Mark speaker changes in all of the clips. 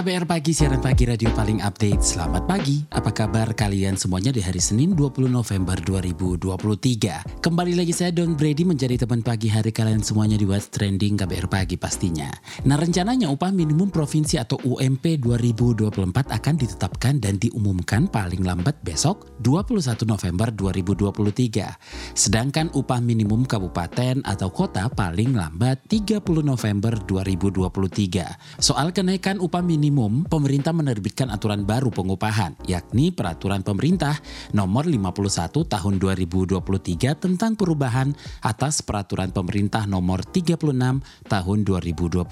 Speaker 1: KBR Pagi, siaran pagi radio paling update. Selamat pagi, apa kabar kalian semuanya di hari Senin 20 November 2023. Kembali lagi saya Don Brady menjadi teman pagi hari kalian semuanya di What's Trending KBR Pagi pastinya. Nah rencananya upah minimum provinsi atau UMP 2024 akan ditetapkan dan diumumkan paling lambat besok 21 November 2023. Sedangkan upah minimum kabupaten atau kota paling lambat 30 November 2023. Soal kenaikan upah minimum minimum, pemerintah menerbitkan aturan baru pengupahan, yakni Peraturan Pemerintah Nomor 51 Tahun 2023 tentang perubahan atas Peraturan Pemerintah Nomor 36 Tahun 2021.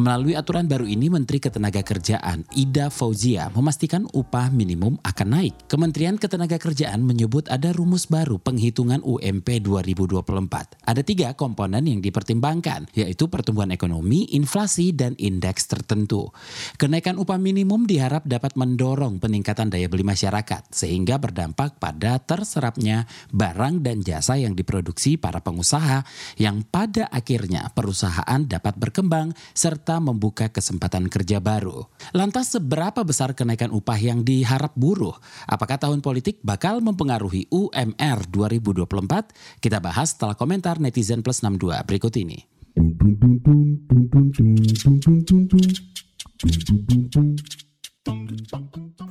Speaker 1: Melalui aturan baru ini, Menteri Ketenagakerjaan Ida Fauzia memastikan upah minimum akan naik. Kementerian Ketenagakerjaan menyebut ada rumus baru penghitungan UMP 2024. Ada tiga komponen yang dipertimbangkan, yaitu pertumbuhan ekonomi, inflasi, dan indeks tertentu. Kenaikan upah minimum diharap dapat mendorong peningkatan daya beli masyarakat sehingga berdampak pada terserapnya barang dan jasa yang diproduksi para pengusaha yang pada akhirnya perusahaan dapat berkembang serta membuka kesempatan kerja baru. Lantas seberapa besar kenaikan upah yang diharap buruh? Apakah tahun politik bakal mempengaruhi UMR 2024? Kita bahas setelah komentar netizen plus 62 berikut ini.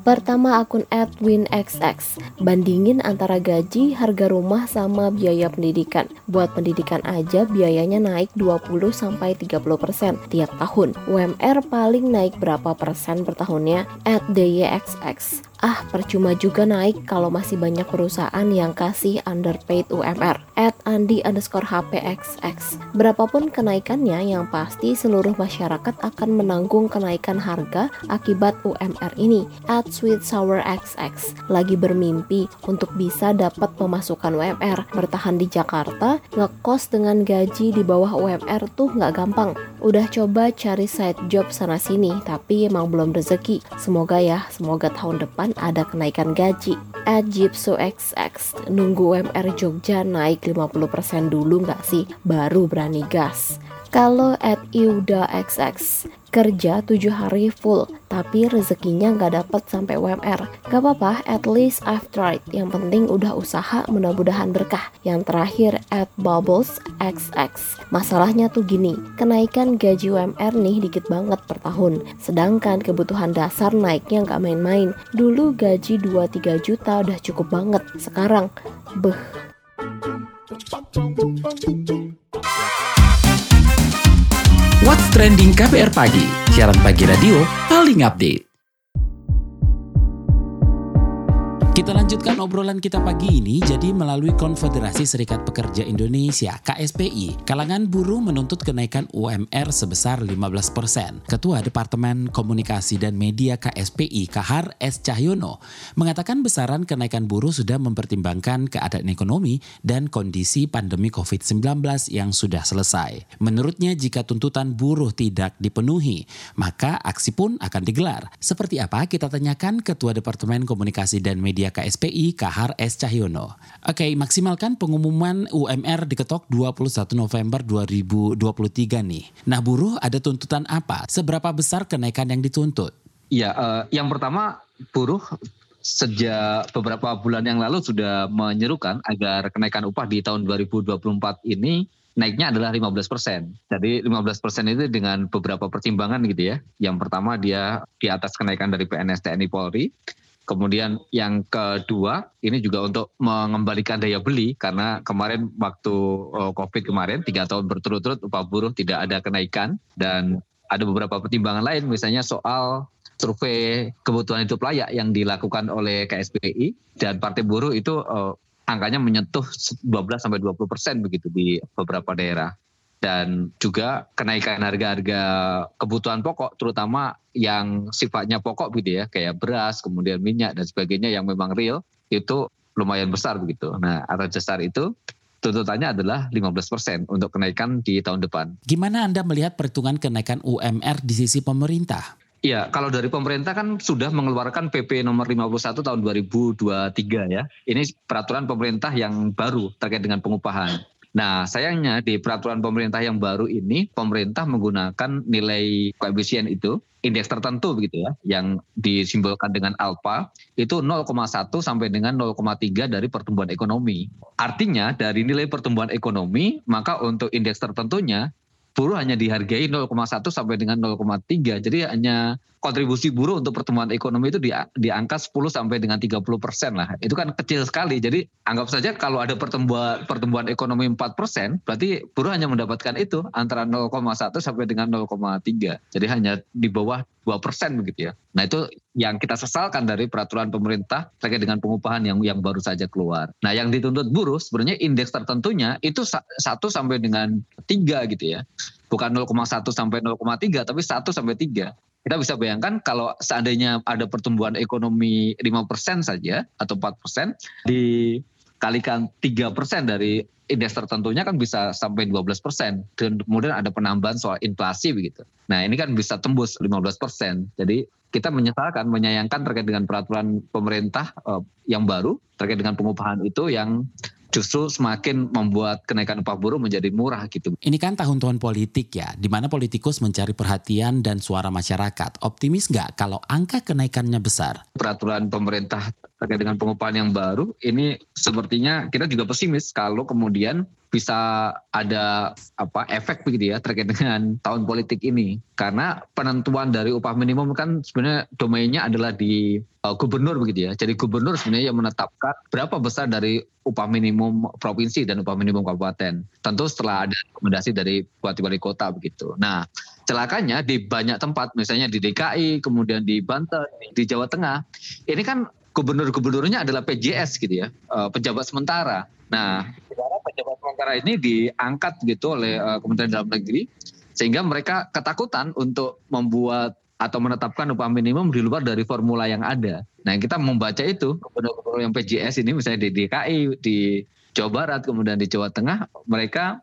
Speaker 2: Pertama akun @winxx. Bandingin antara gaji, harga rumah sama biaya pendidikan. Buat pendidikan aja biayanya naik 20 sampai 30% tiap tahun. UMR paling naik berapa persen per tahunnya? @dyxx. Ah, percuma juga naik kalau masih banyak perusahaan yang kasih underpaid UMR. At Andi underscore HPXX. Berapapun kenaikannya, yang pasti seluruh masyarakat akan menanggung kenaikan harga akibat UMR ini. At Sweet Sour XX. Lagi bermimpi untuk bisa dapat pemasukan UMR. Bertahan di Jakarta, ngekos dengan gaji di bawah UMR tuh nggak gampang. Udah coba cari side job sana-sini, tapi emang belum rezeki. Semoga ya, semoga tahun depan ada kenaikan gaji. At Gypso XX, nunggu UMR Jogja naik 50% dulu nggak sih? Baru berani gas. Kalau at Iuda XX, kerja 7 hari full, tapi rezekinya nggak dapat sampai UMR. Gak apa-apa, at least I've tried. Yang penting udah usaha, mudah-mudahan berkah. Yang terakhir, at Bubbles XX. Masalahnya tuh gini, kenaikan gaji UMR nih dikit banget per tahun. Sedangkan kebutuhan dasar naiknya nggak main-main. Dulu gaji 2-3 juta udah cukup banget. Sekarang, beh.
Speaker 1: Trending KBR Pagi, siaran pagi radio paling update. Kita lanjutkan obrolan kita pagi ini. Jadi melalui Konfederasi Serikat Pekerja Indonesia (KSPI), kalangan buruh menuntut kenaikan UMR sebesar 15%. Ketua Departemen Komunikasi dan Media KSPI Kahar S Cahyono mengatakan besaran kenaikan buruh sudah mempertimbangkan keadaan ekonomi dan kondisi pandemi COVID-19 yang sudah selesai. Menurutnya jika tuntutan buruh tidak dipenuhi, maka aksi pun akan digelar. Seperti apa kita tanyakan Ketua Departemen Komunikasi dan Media KSPI Kahar S. Cahyono. Oke, maksimalkan pengumuman UMR diketok 21 November 2023 nih. Nah buruh ada tuntutan apa? Seberapa besar kenaikan yang dituntut?
Speaker 3: Ya, uh, yang pertama buruh sejak beberapa bulan yang lalu sudah menyerukan agar kenaikan upah di tahun 2024 ini naiknya adalah 15 persen. Jadi 15 persen itu dengan beberapa pertimbangan gitu ya. Yang pertama dia di atas kenaikan dari PNS TNI Polri. Kemudian yang kedua ini juga untuk mengembalikan daya beli karena kemarin waktu eh, COVID kemarin tiga tahun berturut-turut upah buruh tidak ada kenaikan dan ada beberapa pertimbangan lain misalnya soal survei kebutuhan hidup layak yang dilakukan oleh KSPI dan Partai Buruh itu uh, angkanya menyentuh 12 sampai 20 persen begitu di beberapa daerah dan juga kenaikan harga-harga kebutuhan pokok terutama yang sifatnya pokok gitu ya kayak beras kemudian minyak dan sebagainya yang memang real itu lumayan besar begitu. Nah atas dasar itu tuntutannya adalah 15% untuk kenaikan di tahun depan.
Speaker 1: Gimana Anda melihat perhitungan kenaikan UMR di sisi pemerintah?
Speaker 3: Iya, kalau dari pemerintah kan sudah mengeluarkan PP nomor 51 tahun 2023 ya. Ini peraturan pemerintah yang baru terkait dengan pengupahan. Nah, sayangnya di peraturan pemerintah yang baru ini, pemerintah menggunakan nilai koefisien itu, indeks tertentu begitu ya, yang disimbolkan dengan alpha, itu 0,1 sampai dengan 0,3 dari pertumbuhan ekonomi. Artinya dari nilai pertumbuhan ekonomi, maka untuk indeks tertentunya buruh hanya dihargai 0,1 sampai dengan 0,3. Jadi hanya kontribusi buruh untuk pertumbuhan ekonomi itu di, di angka 10 sampai dengan 30 persen lah. Itu kan kecil sekali. Jadi anggap saja kalau ada pertumbuhan pertumbuhan ekonomi 4 persen, berarti buruh hanya mendapatkan itu antara 0,1 sampai dengan 0,3. Jadi hanya di bawah 2 persen begitu ya. Nah itu yang kita sesalkan dari peraturan pemerintah terkait dengan pengupahan yang yang baru saja keluar. Nah yang dituntut buruh sebenarnya indeks tertentunya itu satu sampai dengan tiga gitu ya. Bukan 0,1 sampai 0,3 tapi 1 sampai 3 kita bisa bayangkan kalau seandainya ada pertumbuhan ekonomi 5% saja atau 4% dikalikan 3% dari indeks tertentunya kan bisa sampai 12 persen dan kemudian ada penambahan soal inflasi begitu. Nah ini kan bisa tembus 15 persen. Jadi kita menyesalkan, menyayangkan terkait dengan peraturan pemerintah uh, yang baru terkait dengan pengupahan itu yang justru semakin membuat kenaikan upah buruh menjadi murah gitu.
Speaker 1: Ini kan tahun-tahun politik ya, di mana politikus mencari perhatian dan suara masyarakat. Optimis nggak kalau angka kenaikannya besar?
Speaker 3: Peraturan pemerintah terkait dengan pengupahan yang baru, ini sepertinya kita juga pesimis kalau kemudian bisa ada apa efek begitu ya terkait dengan tahun politik ini. Karena penentuan dari upah minimum kan sebenarnya domainnya adalah di uh, gubernur begitu ya. Jadi gubernur sebenarnya yang menetapkan berapa besar dari upah minimum provinsi dan upah minimum kabupaten. Tentu setelah ada rekomendasi dari bupati wali kota begitu. Nah celakanya di banyak tempat misalnya di DKI kemudian di Banten di Jawa Tengah ini kan gubernur-gubernurnya adalah PJS gitu ya uh, pejabat sementara nah pejabat sementara ini diangkat gitu oleh uh, Kementerian Dalam Negeri sehingga mereka ketakutan untuk membuat atau menetapkan upah minimum di luar dari formula yang ada. Nah, kita membaca itu gubernur-gubernur yang PJS ini misalnya di DKI, di Jawa Barat, kemudian di Jawa Tengah, mereka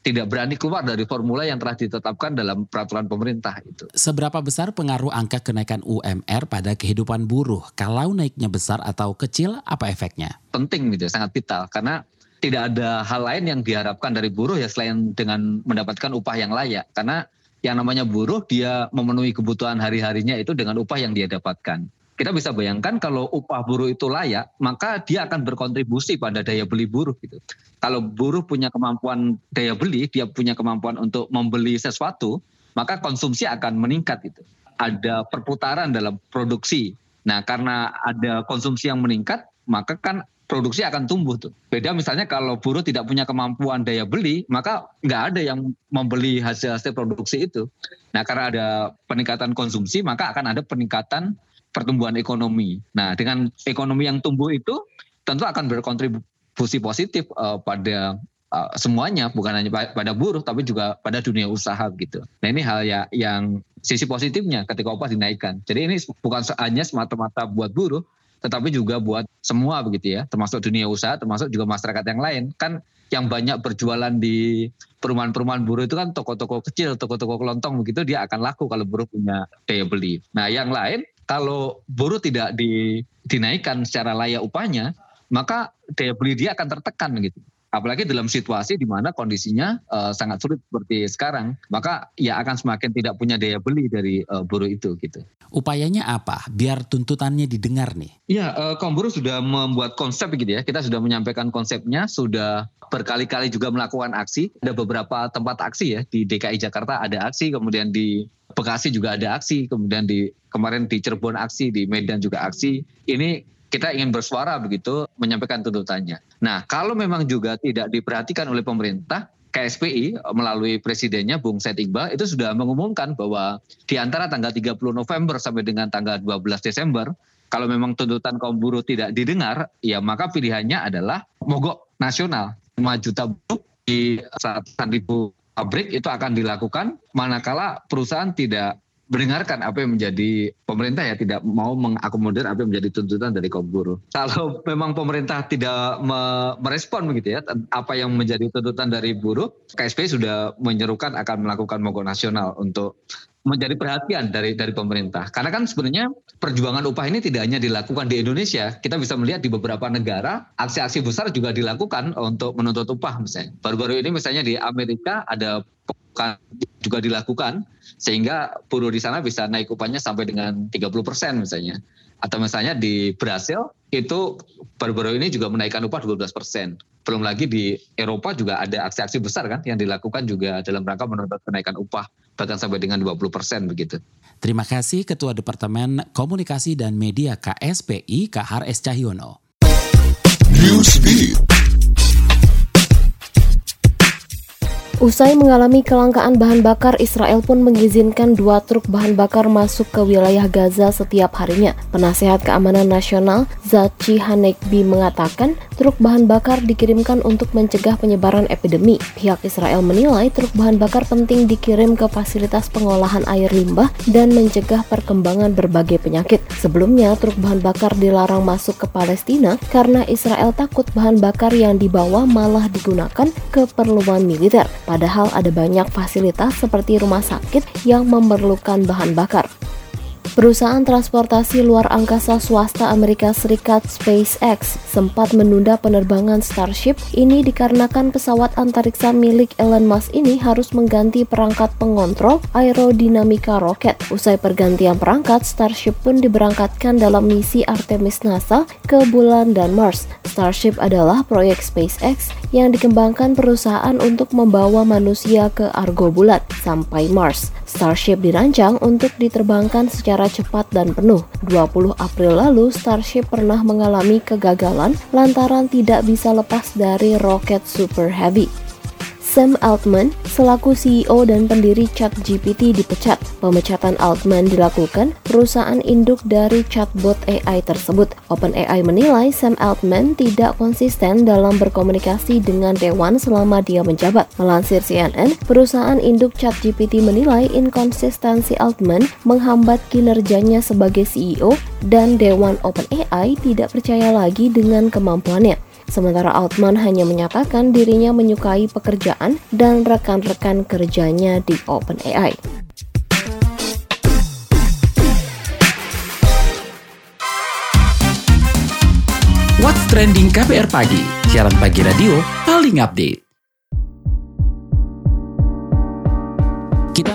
Speaker 3: tidak berani keluar dari formula yang telah ditetapkan dalam peraturan pemerintah itu.
Speaker 1: Seberapa besar pengaruh angka kenaikan UMR pada kehidupan buruh? Kalau naiknya besar atau kecil, apa efeknya?
Speaker 3: Penting gitu, sangat vital karena tidak ada hal lain yang diharapkan dari buruh ya selain dengan mendapatkan upah yang layak karena yang namanya buruh dia memenuhi kebutuhan hari-harinya itu dengan upah yang dia dapatkan. Kita bisa bayangkan kalau upah buruh itu layak, maka dia akan berkontribusi pada daya beli buruh gitu. Kalau buruh punya kemampuan daya beli, dia punya kemampuan untuk membeli sesuatu, maka konsumsi akan meningkat gitu. Ada perputaran dalam produksi. Nah, karena ada konsumsi yang meningkat, maka kan produksi akan tumbuh tuh. Beda misalnya kalau buruh tidak punya kemampuan daya beli, maka nggak ada yang membeli hasil-hasil produksi itu. Nah karena ada peningkatan konsumsi, maka akan ada peningkatan pertumbuhan ekonomi. Nah dengan ekonomi yang tumbuh itu tentu akan berkontribusi positif uh, pada uh, semuanya, bukan hanya pada buruh, tapi juga pada dunia usaha gitu. Nah ini hal ya, yang sisi positifnya ketika upah dinaikkan. Jadi ini bukan hanya semata-mata buat buruh, tetapi juga buat semua begitu ya, termasuk dunia usaha, termasuk juga masyarakat yang lain. Kan yang banyak berjualan di perumahan-perumahan buruh itu kan toko-toko kecil, toko-toko kelontong begitu dia akan laku kalau buruh punya daya beli. Nah yang lain kalau buruh tidak di, dinaikkan secara layak upahnya, maka daya beli dia akan tertekan gitu apalagi dalam situasi di mana kondisinya uh, sangat sulit seperti sekarang, maka ya akan semakin tidak punya daya beli dari uh, buruh itu gitu.
Speaker 1: Upayanya apa biar tuntutannya didengar nih?
Speaker 3: Ya, uh, kaum buruh sudah membuat konsep gitu ya. Kita sudah menyampaikan konsepnya, sudah berkali-kali juga melakukan aksi. Ada beberapa tempat aksi ya di DKI Jakarta ada aksi, kemudian di Bekasi juga ada aksi, kemudian di kemarin di Cirebon aksi, di Medan juga aksi. Ini kita ingin bersuara begitu menyampaikan tuntutannya. Nah, kalau memang juga tidak diperhatikan oleh pemerintah, KSPI melalui presidennya Bung Said Iqbal itu sudah mengumumkan bahwa di antara tanggal 30 November sampai dengan tanggal 12 Desember kalau memang tuntutan kaum buruh tidak didengar, ya maka pilihannya adalah mogok nasional. 5 juta buruh di 100 ribu pabrik itu akan dilakukan manakala perusahaan tidak mendengarkan apa yang menjadi pemerintah ya tidak mau mengakomodir apa yang menjadi tuntutan dari kaum buruh. Kalau memang pemerintah tidak merespon begitu ya apa yang menjadi tuntutan dari buruh, KSP sudah menyerukan akan melakukan mogok nasional untuk menjadi perhatian dari dari pemerintah. Karena kan sebenarnya perjuangan upah ini tidak hanya dilakukan di Indonesia, kita bisa melihat di beberapa negara aksi-aksi besar juga dilakukan untuk menuntut upah misalnya. Baru-baru ini misalnya di Amerika ada juga dilakukan sehingga buruh di sana bisa naik upahnya sampai dengan 30 persen misalnya. Atau misalnya di Brasil itu baru-baru ini juga menaikkan upah 12 persen. Belum lagi di Eropa juga ada aksi-aksi besar kan yang dilakukan juga dalam rangka menuntut kenaikan upah bahkan sampai dengan 20 persen begitu.
Speaker 1: Terima kasih Ketua Departemen Komunikasi dan Media KSPI Kahar S. Cahyono. Newsbeat.
Speaker 2: Usai mengalami kelangkaan bahan bakar, Israel pun mengizinkan dua truk bahan bakar masuk ke wilayah Gaza setiap harinya. Penasehat Keamanan Nasional Zachi Hanekbi mengatakan truk bahan bakar dikirimkan untuk mencegah penyebaran epidemi. Pihak Israel menilai truk bahan bakar penting dikirim ke fasilitas pengolahan air limbah dan mencegah perkembangan berbagai penyakit. Sebelumnya, truk bahan bakar dilarang masuk ke Palestina karena Israel takut bahan bakar yang dibawa malah digunakan keperluan militer. Padahal ada banyak fasilitas seperti rumah sakit yang memerlukan bahan bakar. Perusahaan transportasi luar angkasa swasta Amerika Serikat SpaceX sempat menunda penerbangan Starship ini dikarenakan pesawat antariksa milik Elon Musk ini harus mengganti perangkat pengontrol aerodinamika roket. Usai pergantian perangkat, Starship pun diberangkatkan dalam misi Artemis NASA ke bulan dan Mars. Starship adalah proyek SpaceX yang dikembangkan perusahaan untuk membawa manusia ke argo bulat sampai Mars. Starship dirancang untuk diterbangkan secara cepat dan penuh. 20 April lalu, Starship pernah mengalami kegagalan lantaran tidak bisa lepas dari roket Super Heavy. Sam Altman selaku CEO dan pendiri ChatGPT dipecat. Pemecatan Altman dilakukan perusahaan induk dari chatbot AI tersebut. OpenAI menilai Sam Altman tidak konsisten dalam berkomunikasi dengan dewan selama dia menjabat. Melansir CNN, perusahaan induk ChatGPT menilai inkonsistensi Altman menghambat kinerjanya sebagai CEO dan dewan OpenAI tidak percaya lagi dengan kemampuannya. Sementara Altman hanya menyatakan dirinya menyukai pekerjaan dan rekan-rekan kerjanya di OpenAI.
Speaker 1: What's Trending KPR Pagi, siaran pagi radio paling update.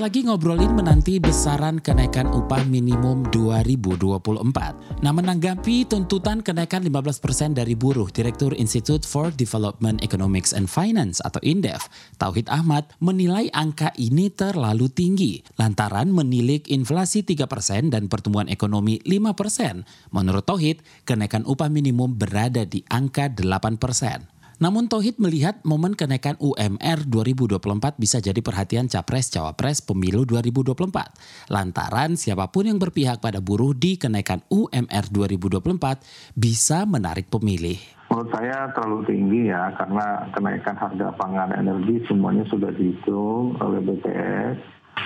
Speaker 1: Lagi ngobrolin menanti besaran kenaikan upah minimum 2024. Nah menanggapi tuntutan kenaikan 15% dari buruh, Direktur Institute for Development Economics and Finance atau INDEF, Tauhid Ahmad menilai angka ini terlalu tinggi lantaran menilik inflasi 3% dan pertumbuhan ekonomi 5%. Menurut Tauhid, kenaikan upah minimum berada di angka 8%. Namun Tohid melihat momen kenaikan UMR 2024 bisa jadi perhatian capres-cawapres pemilu 2024. Lantaran siapa pun yang berpihak pada buruh di kenaikan UMR 2024 bisa menarik pemilih.
Speaker 4: Menurut saya terlalu tinggi ya karena kenaikan harga pangan energi semuanya sudah dihitung oleh BPS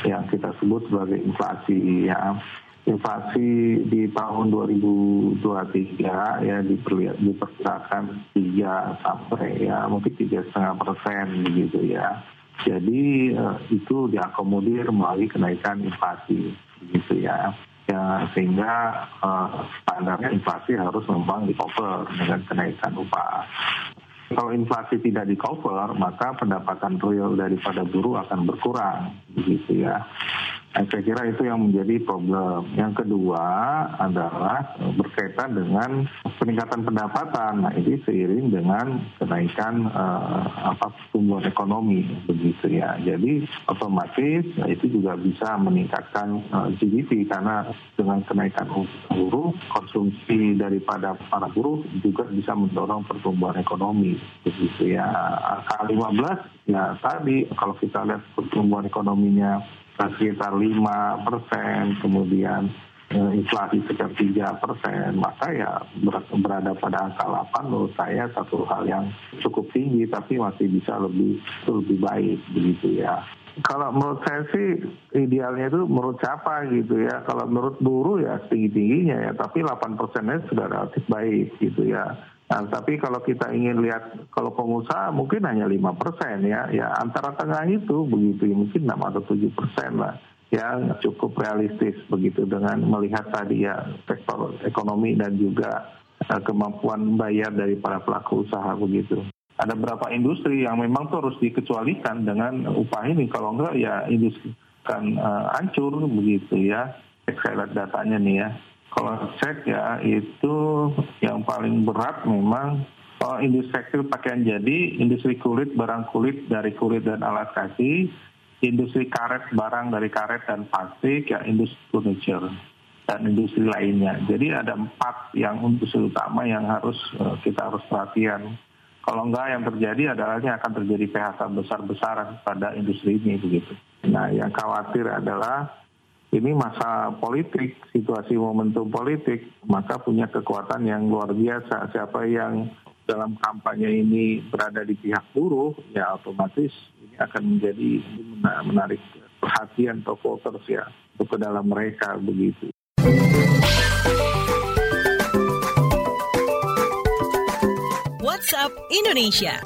Speaker 4: yang kita sebut sebagai inflasi ya inflasi di tahun 2023 ya diperkirakan 3 sampai ya mungkin tiga setengah persen begitu ya. Jadi uh, itu diakomodir melalui kenaikan inflasi begitu ya. Ya, sehingga uh, standarnya inflasi harus memang di cover dengan kenaikan upah. Kalau inflasi tidak di cover, maka pendapatan real daripada buruh akan berkurang, begitu ya. Nah, saya kira itu yang menjadi problem. Yang kedua adalah berkaitan dengan peningkatan pendapatan. Nah, ini seiring dengan kenaikan uh, apa pertumbuhan ekonomi begitu ya. Jadi otomatis nah, itu juga bisa meningkatkan uh, eh, GDP karena dengan kenaikan buruh konsumsi daripada para buruh juga bisa mendorong pertumbuhan ekonomi begitu ya. Angka 15 ya tadi kalau kita lihat pertumbuhan ekonominya sekitar lima persen, kemudian eh, inflasi sekitar tiga persen, maka ya berada pada angka 8 menurut saya satu hal yang cukup tinggi tapi masih bisa lebih lebih baik begitu ya. kalau menurut saya sih idealnya itu menurut siapa gitu ya. Kalau menurut buruh ya setinggi-tingginya ya, tapi 8 persennya sudah relatif baik gitu ya. Nah, tapi kalau kita ingin lihat kalau pengusaha mungkin hanya lima persen ya, ya antara tengah itu begitu ya, mungkin enam atau tujuh persen lah yang cukup realistis begitu dengan melihat tadi ya sektor ekonomi dan juga uh, kemampuan bayar dari para pelaku usaha begitu. Ada beberapa industri yang memang tuh harus dikecualikan dengan upah ini kalau enggak ya industri kan uh, hancur begitu ya. Saya lihat datanya nih ya. Kalau cek ya itu yang paling berat memang uh, industri tekstil pakaian jadi, industri kulit, barang kulit dari kulit dan alat kaki, industri karet barang dari karet dan plastik, ya industri furniture dan industri lainnya. Jadi ada empat yang industri utama yang harus uh, kita harus perhatian. Kalau enggak yang terjadi adalah akan terjadi PHK besar-besaran pada industri ini begitu. Nah yang khawatir adalah ini masa politik, situasi momentum politik, maka punya kekuatan yang luar biasa. Siapa yang dalam kampanye ini berada di pihak buruh, ya otomatis akan menjadi menarik perhatian top voters ya ke dalam mereka begitu.
Speaker 5: WhatsApp Indonesia.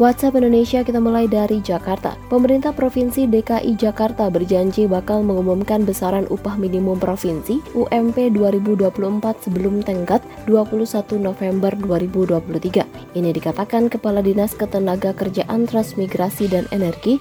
Speaker 2: WhatsApp Indonesia kita mulai dari Jakarta. Pemerintah Provinsi DKI Jakarta berjanji bakal mengumumkan besaran upah minimum provinsi UMP 2024 sebelum tenggat 21 November 2023. Ini dikatakan Kepala Dinas Ketenaga Kerjaan Transmigrasi dan Energi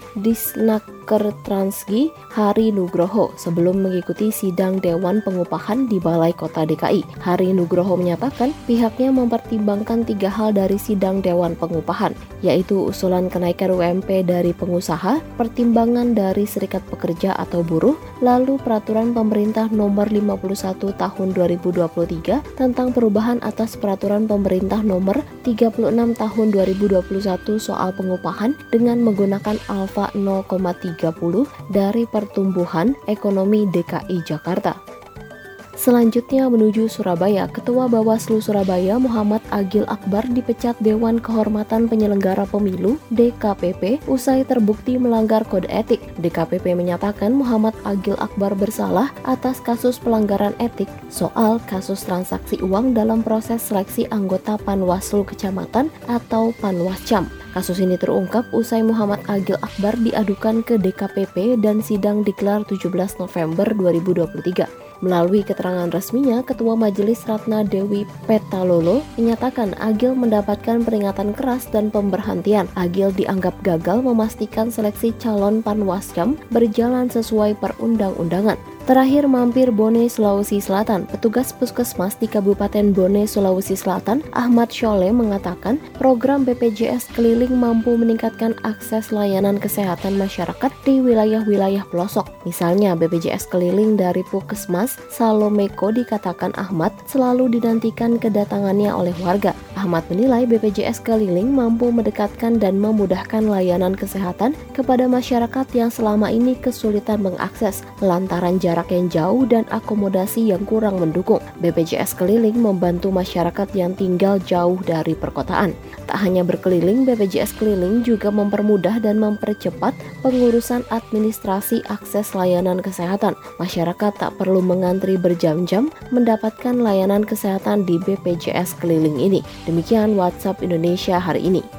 Speaker 2: Disnaker Transgi Hari Nugroho sebelum mengikuti sidang Dewan Pengupahan di Balai Kota DKI. Hari Nugroho menyatakan pihaknya mempertimbangkan tiga hal dari sidang Dewan Pengupahan, yaitu usulan kenaikan UMP dari pengusaha, pertimbangan dari serikat pekerja atau buruh, lalu peraturan pemerintah nomor 51 tahun 2023 tentang perubahan atas peraturan pemerintah nomor 36 tahun 2021 soal pengupahan dengan menggunakan alfa 0,30 dari pertumbuhan ekonomi DKI Jakarta. Selanjutnya menuju Surabaya, Ketua Bawaslu Surabaya Muhammad Agil Akbar dipecat Dewan Kehormatan Penyelenggara Pemilu DKPP usai terbukti melanggar kode etik. DKPP menyatakan Muhammad Agil Akbar bersalah atas kasus pelanggaran etik soal kasus transaksi uang dalam proses seleksi anggota Panwaslu Kecamatan atau Panwascam. Kasus ini terungkap usai Muhammad Agil Akbar diadukan ke DKPP dan sidang dikelar 17 November 2023. Melalui keterangan resminya, Ketua Majelis Ratna Dewi Petalolo menyatakan Agil mendapatkan peringatan keras dan pemberhentian. Agil dianggap gagal memastikan seleksi calon panwascam berjalan sesuai perundang-undangan. Terakhir mampir Bone, Sulawesi Selatan. Petugas puskesmas di Kabupaten Bone, Sulawesi Selatan, Ahmad Shole mengatakan program BPJS keliling mampu meningkatkan akses layanan kesehatan masyarakat di wilayah-wilayah pelosok. Misalnya BPJS keliling dari Puskesmas Salomeko dikatakan Ahmad selalu dinantikan kedatangannya oleh warga. Ahmad menilai BPJS keliling mampu mendekatkan dan memudahkan layanan kesehatan kepada masyarakat yang selama ini kesulitan mengakses lantaran jarak jarak yang jauh dan akomodasi yang kurang mendukung. BPJS keliling membantu masyarakat yang tinggal jauh dari perkotaan. Tak hanya berkeliling, BPJS keliling juga mempermudah dan mempercepat pengurusan administrasi akses layanan kesehatan. Masyarakat tak perlu mengantri berjam-jam mendapatkan layanan kesehatan di BPJS keliling ini. Demikian WhatsApp Indonesia hari ini.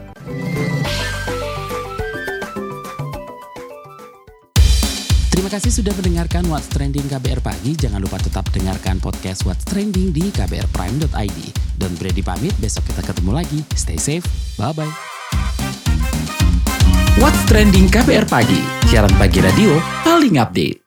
Speaker 1: Kasih sudah mendengarkan What's Trending KBR Pagi. Jangan lupa tetap dengarkan podcast What's Trending di kbrprime.id. Don Brady pamit, besok kita ketemu lagi. Stay safe, bye-bye. What's Trending KBR Pagi, siaran pagi radio paling update.